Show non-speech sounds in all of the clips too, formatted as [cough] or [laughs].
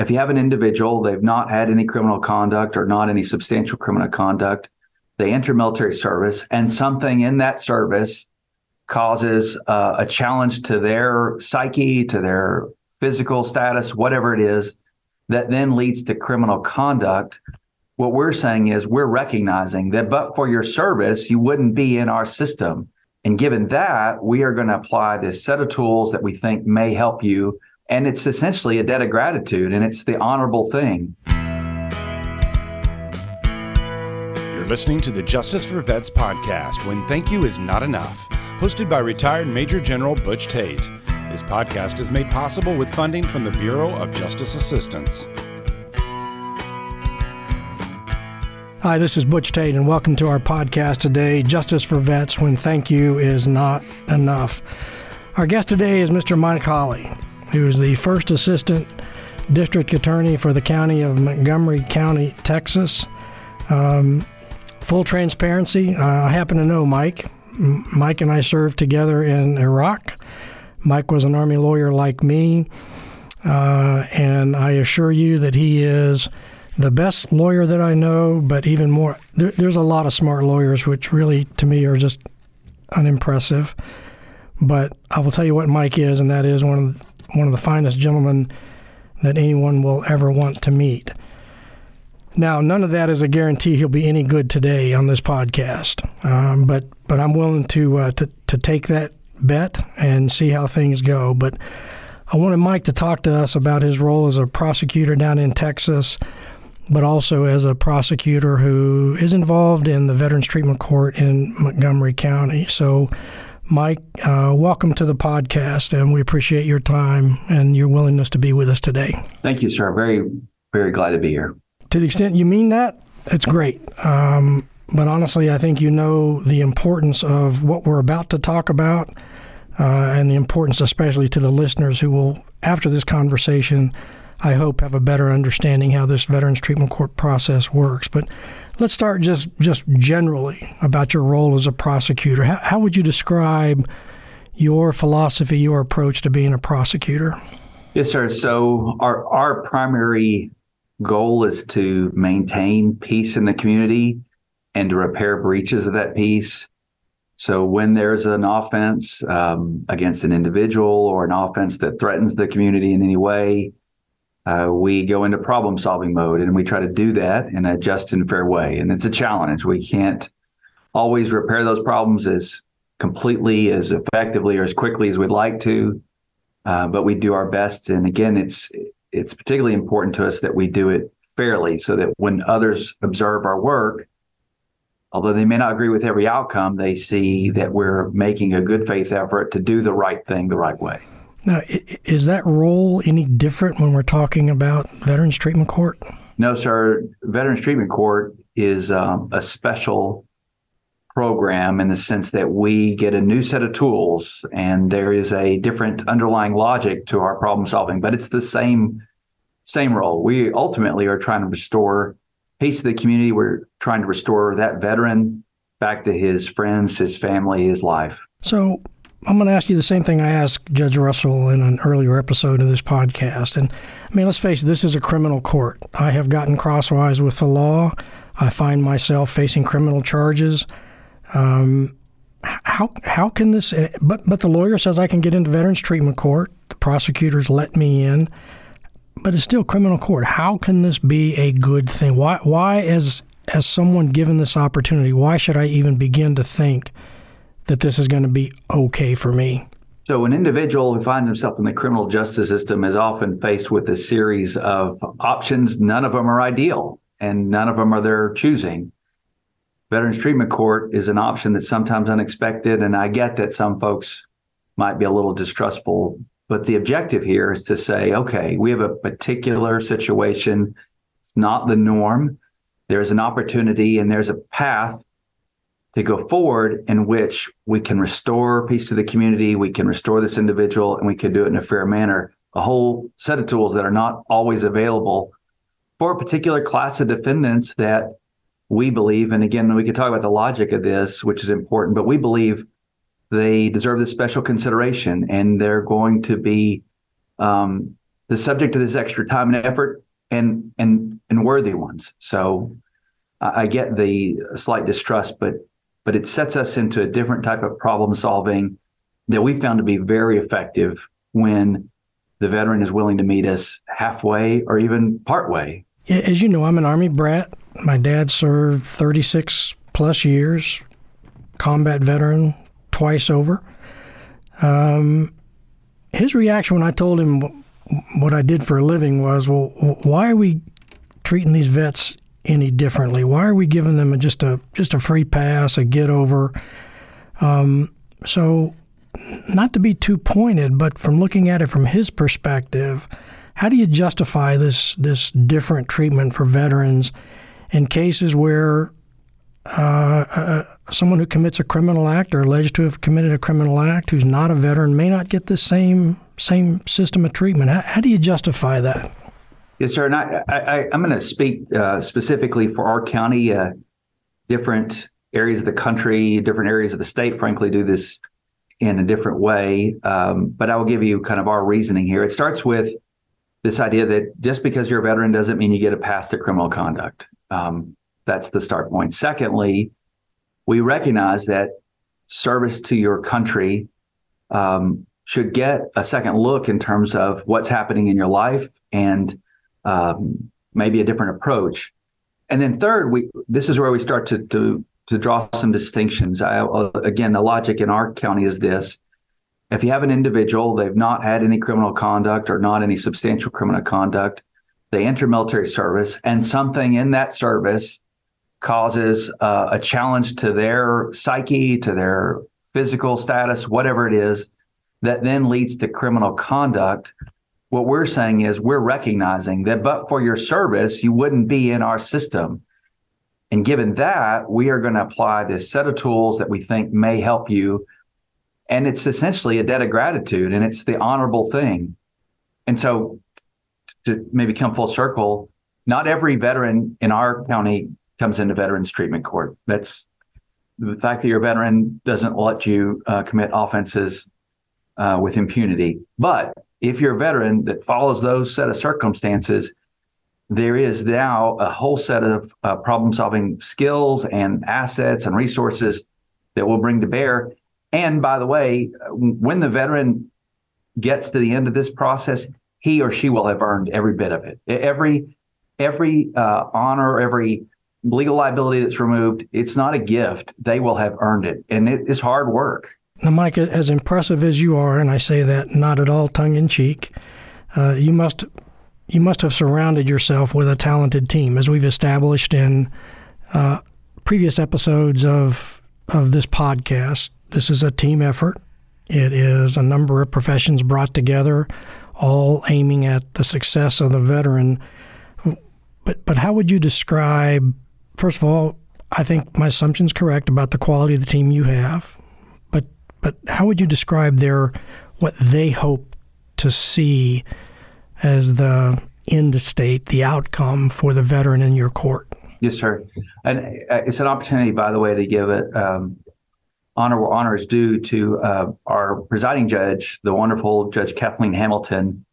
if you have an individual, they've not had any criminal conduct or not any substantial criminal conduct, they enter military service, and something in that service causes uh, a challenge to their psyche, to their physical status, whatever it is, that then leads to criminal conduct. What we're saying is we're recognizing that, but for your service, you wouldn't be in our system. And given that, we are going to apply this set of tools that we think may help you. And it's essentially a debt of gratitude, and it's the honorable thing. You're listening to the Justice for Vets podcast when thank you is not enough hosted by retired Major General Butch Tate. This podcast is made possible with funding from the Bureau of Justice Assistance. Hi, this is Butch Tate, and welcome to our podcast today Justice for Vets When Thank You Is Not Enough. Our guest today is Mr. Mike Holley, who is the first assistant district attorney for the county of Montgomery County, Texas. Um, full transparency, uh, I happen to know Mike. Mike and I served together in Iraq. Mike was an Army lawyer like me, uh, and I assure you that he is the best lawyer that I know, but even more, there, there's a lot of smart lawyers, which really, to me, are just unimpressive. But I will tell you what Mike is, and that is one of one of the finest gentlemen that anyone will ever want to meet. Now, none of that is a guarantee he'll be any good today on this podcast, um, but but I'm willing to, uh, to to take that bet and see how things go. But I wanted Mike to talk to us about his role as a prosecutor down in Texas, but also as a prosecutor who is involved in the Veterans Treatment Court in Montgomery County. So. Mike, uh, welcome to the podcast, and we appreciate your time and your willingness to be with us today. Thank you, sir. Very, very glad to be here to the extent you mean that, it's great. Um, but honestly, I think you know the importance of what we're about to talk about, uh, and the importance, especially to the listeners who will, after this conversation, I hope have a better understanding how this Veterans Treatment Court process works. But let's start just just generally about your role as a prosecutor. How, how would you describe your philosophy, your approach to being a prosecutor? Yes, sir. So our our primary goal is to maintain peace in the community and to repair breaches of that peace. So when there's an offense um, against an individual or an offense that threatens the community in any way, uh, we go into problem solving mode and we try to do that in a just and fair way. And it's a challenge. We can't always repair those problems as completely, as effectively, or as quickly as we'd like to. Uh, but we do our best. And again, it's it's particularly important to us that we do it fairly so that when others observe our work, although they may not agree with every outcome, they see that we're making a good faith effort to do the right thing the right way. Now, is that role any different when we're talking about Veterans Treatment Court? No, sir. Veterans Treatment Court is um, a special program in the sense that we get a new set of tools and there is a different underlying logic to our problem solving, but it's the same same role. We ultimately are trying to restore peace to the community. We're trying to restore that veteran back to his friends, his family, his life. So I'm going to ask you the same thing I asked Judge Russell in an earlier episode of this podcast. And I mean, let's face it, this is a criminal court. I have gotten crosswise with the law. I find myself facing criminal charges. Um, how how can this? But but the lawyer says I can get into Veterans Treatment Court. The prosecutors let me in, but it's still criminal court. How can this be a good thing? Why why as as someone given this opportunity, why should I even begin to think that this is going to be okay for me? So, an individual who finds himself in the criminal justice system is often faced with a series of options. None of them are ideal, and none of them are their choosing. Veterans Treatment Court is an option that's sometimes unexpected. And I get that some folks might be a little distrustful. But the objective here is to say, okay, we have a particular situation. It's not the norm. There's an opportunity and there's a path to go forward in which we can restore peace to the community, we can restore this individual, and we can do it in a fair manner. A whole set of tools that are not always available for a particular class of defendants that we believe, and again, we could talk about the logic of this, which is important, but we believe they deserve this special consideration and they're going to be um, the subject of this extra time and effort and and and worthy ones. So I, I get the slight distrust, but but it sets us into a different type of problem solving that we found to be very effective when the veteran is willing to meet us halfway or even partway. As you know, I'm an Army brat. My dad served 36 plus years, combat veteran twice over. Um, his reaction when I told him what I did for a living was, well, why are we treating these vets any differently? Why are we giving them just a just a free pass, a get over? Um, so, not to be too pointed, but from looking at it from his perspective, how do you justify this this different treatment for veterans in cases where uh, uh, someone who commits a criminal act or alleged to have committed a criminal act who's not a veteran may not get the same same system of treatment. How, how do you justify that? Yes, sir. And I, I, am going to speak uh, specifically for our county. Uh, different areas of the country, different areas of the state, frankly, do this in a different way. Um, but I will give you kind of our reasoning here. It starts with this idea that just because you're a veteran doesn't mean you get a pass to criminal conduct. Um, that's the start point. Secondly, we recognize that service to your country um, should get a second look in terms of what's happening in your life and um, maybe a different approach. And then third, we this is where we start to to to draw some distinctions. I, again, the logic in our county is this: if you have an individual, they've not had any criminal conduct or not any substantial criminal conduct, they enter military service, and something in that service causes uh, a challenge to their psyche, to their physical status, whatever it is, that then leads to criminal conduct. What we're saying is we're recognizing that, but for your service, you wouldn't be in our system. And given that, we are going to apply this set of tools that we think may help you. And it's essentially a debt of gratitude and it's the honorable thing. And so, to maybe come full circle, not every veteran in our county comes into Veterans Treatment Court. That's the fact that you're a veteran doesn't let you uh, commit offenses uh, with impunity. But if you're a veteran that follows those set of circumstances, there is now a whole set of uh, problem solving skills and assets and resources that will bring to bear. And by the way, when the veteran gets to the end of this process, he or she will have earned every bit of it. Every every uh, honor, every legal liability that's removed, it's not a gift. They will have earned it. And it is hard work. Now, Mike, as impressive as you are, and I say that not at all tongue in cheek, uh, you must you must have surrounded yourself with a talented team, as we've established in uh, previous episodes of of this podcast. This is a team effort. It is a number of professions brought together, all aiming at the success of the veteran. But but how would you describe first of all, I think my assumption is correct about the quality of the team you have. But how would you describe their what they hope to see as the end state, the outcome for the veteran in your court? Yes, sir. And uh, it's an opportunity, by the way, to give it um, honor where honor is due to uh, our presiding judge, the wonderful Judge Kathleen Hamilton.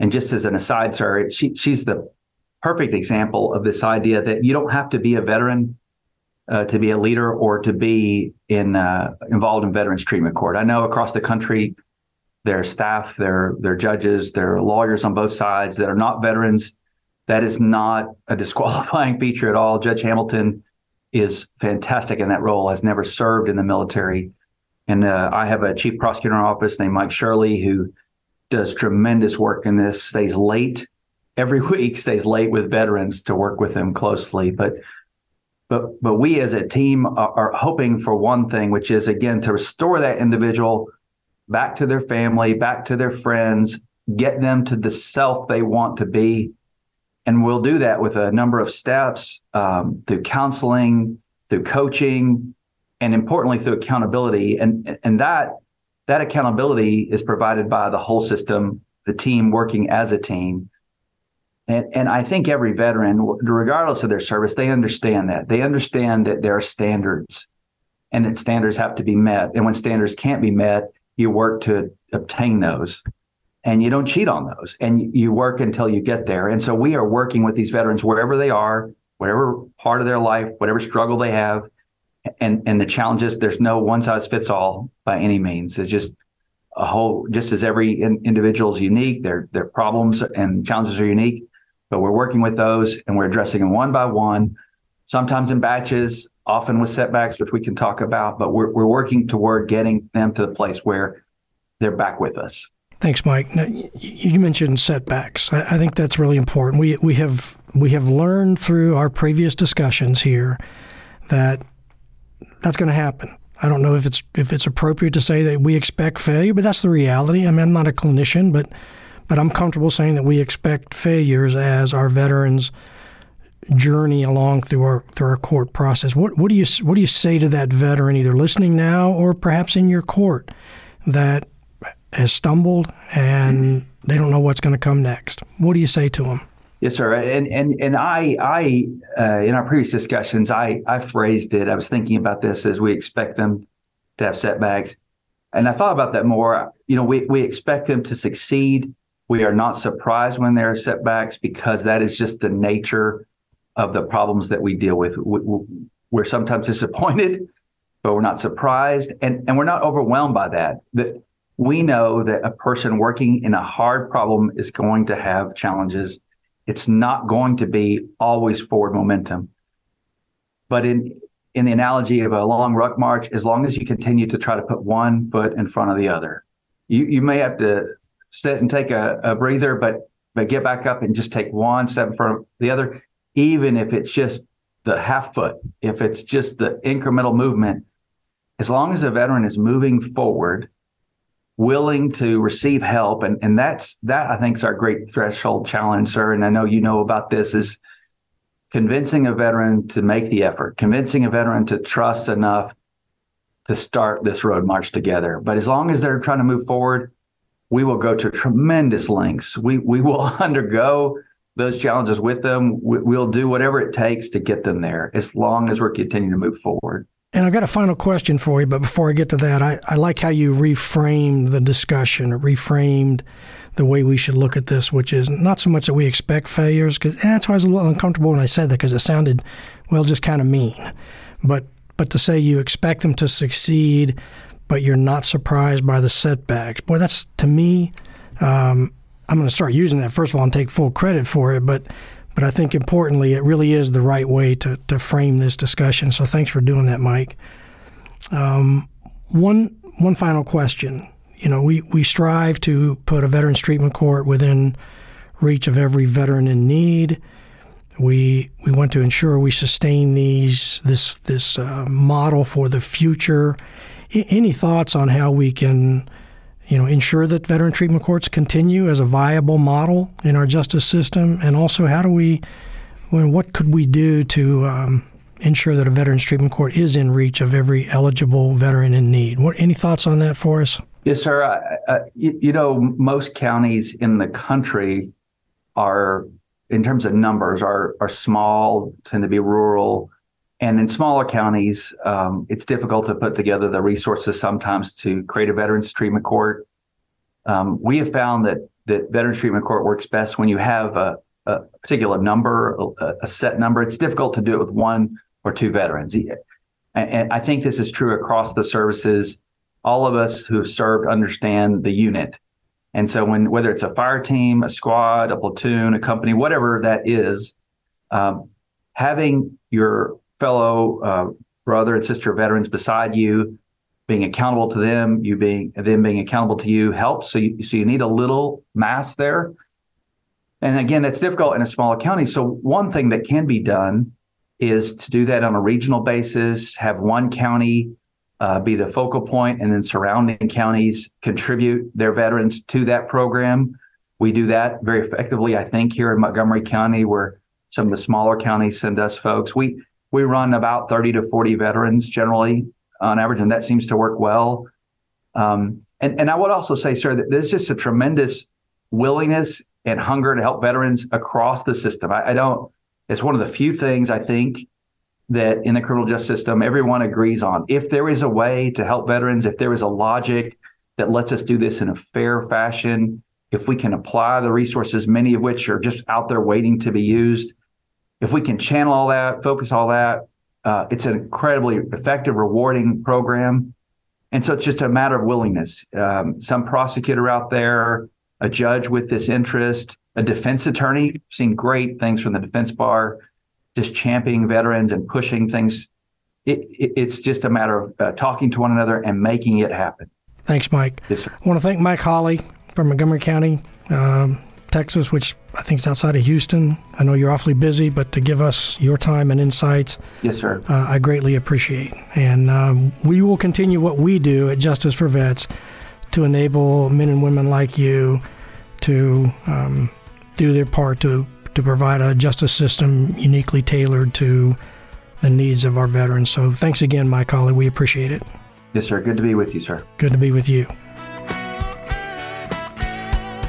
And just as an aside, sir, she, she's the perfect example of this idea that you don't have to be a veteran uh, to be a leader or to be in uh, involved in veterans treatment court. I know across the country there are staff, there there are judges, there are lawyers on both sides that are not veterans. That is not a [laughs] disqualifying feature at all. Judge Hamilton is fantastic in that role. Has never served in the military, and uh, I have a chief prosecutor in office named Mike Shirley who does tremendous work in this. Stays late every [laughs] week stays late with veterans to work with them closely. But but but we as a team are, are hoping for one thing, which is again to restore that individual back to their family, back to their friends, get them to the self they want to be. And we'll do that with a number of steps um, through counseling, through coaching, and importantly through accountability. And and that that accountability is provided by the whole system, the team working as a team. And, and I think every veteran, regardless of their service, they understand that. They understand that there are standards and that standards have to be met. And when standards can't be met, you work to obtain those. and you don't cheat on those and you work until you get there. And so we are working with these veterans wherever they are, whatever part of their life, whatever struggle they have. And, and the challenges, there's no one size fits all by any means. It's just a whole, just as every in, individual is unique, their, their problems and challenges are unique, but we're working with those and we're addressing them one by one, sometimes in batches, often with setbacks, which we can talk about, but we're, we're working toward getting them to the place where they're back with us. Thanks, Mike. Now, you mentioned setbacks. I think that's really important. We we have we have learned through our previous discussions here that that's going to happen. I don't know if it's if it's appropriate to say that we expect failure, but that's the reality. I mean, I'm not a clinician, but but I'm comfortable saying that we expect failures as our veterans journey along through our through our court process. What what do you what do you say to that veteran either listening now or perhaps in your court that has stumbled and they don't know what's going to come next. What do you say to them? Yes, sir. And and and I I uh, in our previous discussions I I phrased it. I was thinking about this as we expect them to have setbacks, and I thought about that more. You know, we we expect them to succeed. We are not surprised when there are setbacks because that is just the nature of the problems that we deal with. We're sometimes disappointed, but we're not surprised, and and we're not overwhelmed by that. That we know that a person working in a hard problem is going to have challenges. It's not going to be always forward momentum. But in in the analogy of a long ruck march, as long as you continue to try to put one foot in front of the other, you you may have to sit and take a, a breather, but but get back up and just take one step in front of the other, even if it's just the half foot, if it's just the incremental movement. As long as a veteran is moving forward willing to receive help and and that's that I think is our great threshold challenge sir and I know you know about this is convincing a veteran to make the effort convincing a veteran to trust enough to start this road march together but as long as they're trying to move forward we will go to tremendous lengths. We we will [laughs] undergo those challenges with them. We, we'll do whatever it takes to get them there as long as we're continuing to move forward. And I've got a final question for you, but before I get to that, I, I like how you reframed the discussion reframed the way we should look at this, which is not so much that we expect failures, because eh, that's why I was a little uncomfortable when I said that, because it sounded, well, just kind of mean. But but to say you expect them to succeed, but you're not surprised by the setbacks, boy, that's to me. Um, I'm going to start using that first of all and take full credit for it, but but I think importantly, it really is the right way to, to frame this discussion. So thanks for doing that, Mike. Um, one one final question. You know, we, we strive to put a veterans treatment court within reach of every veteran in need. We we want to ensure we sustain these this this uh, model for the future. Any thoughts on how we can you know, ensure that veteran treatment courts continue as a viable model in our justice system, and also how do we, well, what could we do to um, ensure that a veterans treatment court is in reach of every eligible veteran in need? What any thoughts on that for us? Yes, sir. You know, most counties in the country are, in terms of numbers, are are small, tend to be rural. And in smaller counties, um, it's difficult to put together the resources sometimes to create a veterans treatment court. Um, we have found that that veterans treatment court works best when you have a, a particular number, a, a, set number. It's difficult to do it with one or two veterans. And, and I think this is true across the services. All of us who have served understand the unit. And so when whether it's a fire team, a squad, a platoon, a company, whatever that is, um, having your fellow uh, brother and sister veterans beside you, being accountable to them, you being them being accountable to you helps. So you, so you need a little mass there. And again, that's difficult in a small county. So one thing that can be done is to do that on a regional basis, have one county uh, be the focal point, and then surrounding counties contribute their veterans to that program. We do that very effectively, I think, here in Montgomery County, where some of the smaller counties send us folks. We we run about 30 to 40 veterans generally on average, and that seems to work well. Um, and, and I would also say, sir, that there's just a tremendous willingness and hunger to help veterans across the system. I, I don't, it's one of the few things I think that in the criminal justice system everyone agrees on. If there is a way to help veterans, if there is a logic that lets us do this in a fair fashion, if we can apply the resources, many of which are just out there waiting to be used, if we can channel all that, focus all that, uh, it's an incredibly effective, rewarding program. And so it's just a matter of willingness. Um, some prosecutor out there, a judge with this interest, a defense attorney, seeing great things from the defense bar, just championing veterans and pushing things. It, it, it's just a matter of uh, talking to one another and making it happen. Thanks, Mike. Yes, I want to thank Mike Holley from Montgomery County, um, Texas, which I think is outside of Houston. I know you're awfully busy, but to give us your time and insights, yes, sir, uh, I greatly appreciate. And um, we will continue what we do at Justice for Vets to enable men and women like you to um, do their part to to provide a justice system uniquely tailored to the needs of our veterans. So thanks again, Mike Holley. We appreciate it. Yes, sir. Good to be with you, sir. Good to be with you.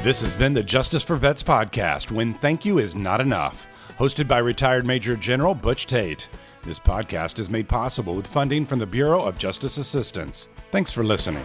This has been the Justice for Vets podcast when thank you is not enough, hosted by retired Major General Butch Tate. This podcast is made possible with funding from the Bureau of Justice Assistance. Thanks for listening.